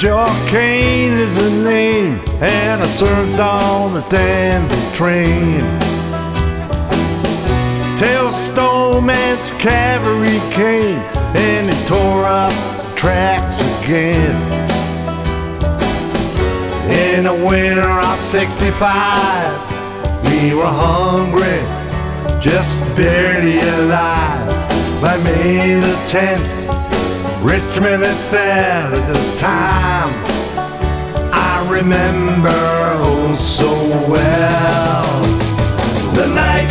Joe Kane is the name, and I served on the Danville train. Till Stoneman's cavalry came, and they tore up the tracks again. In the winter of 65, we were hungry, just barely alive. By May the 10th, Richmond had fell at the time. Remember oh so well. The night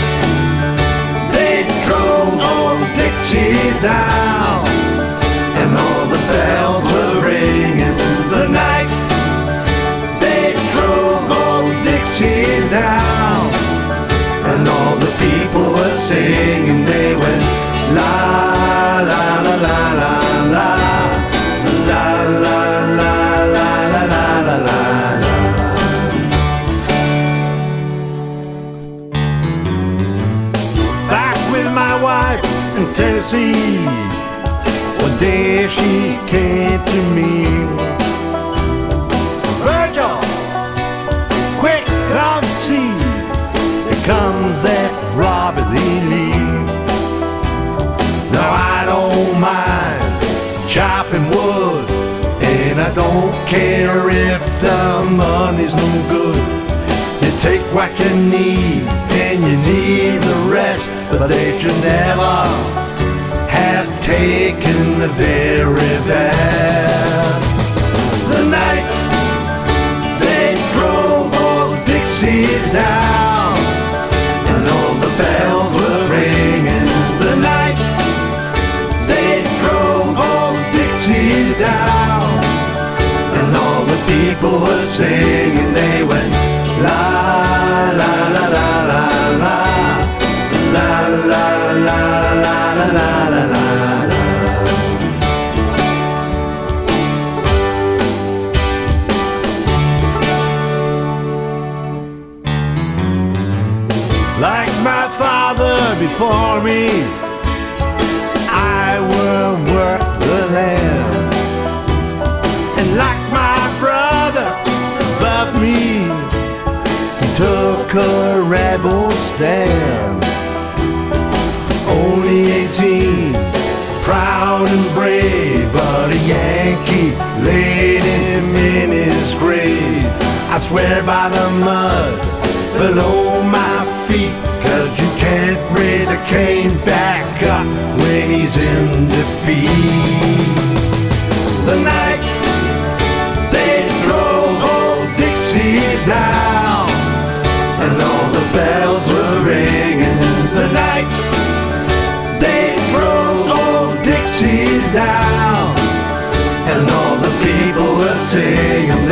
they drove old Dixie down, in Tennessee. One day she came to me. Virgil, quick the sea. Here comes that Robert E. Lee. Now I don't mind chopping wood, and I don't care if the money's no good. You take what you need, and you need the rest, but they should never have taken the very best. Like my father before me, I will work the land. And like my brother above me, he took a rebel stand. Only 18, proud and brave, but a Yankee laid him in his grave. I swear by the mud below my in defeat. The night they drove old Dixie down, and all the bells were ringing. The night they drove old Dixie down, and all the people were singing.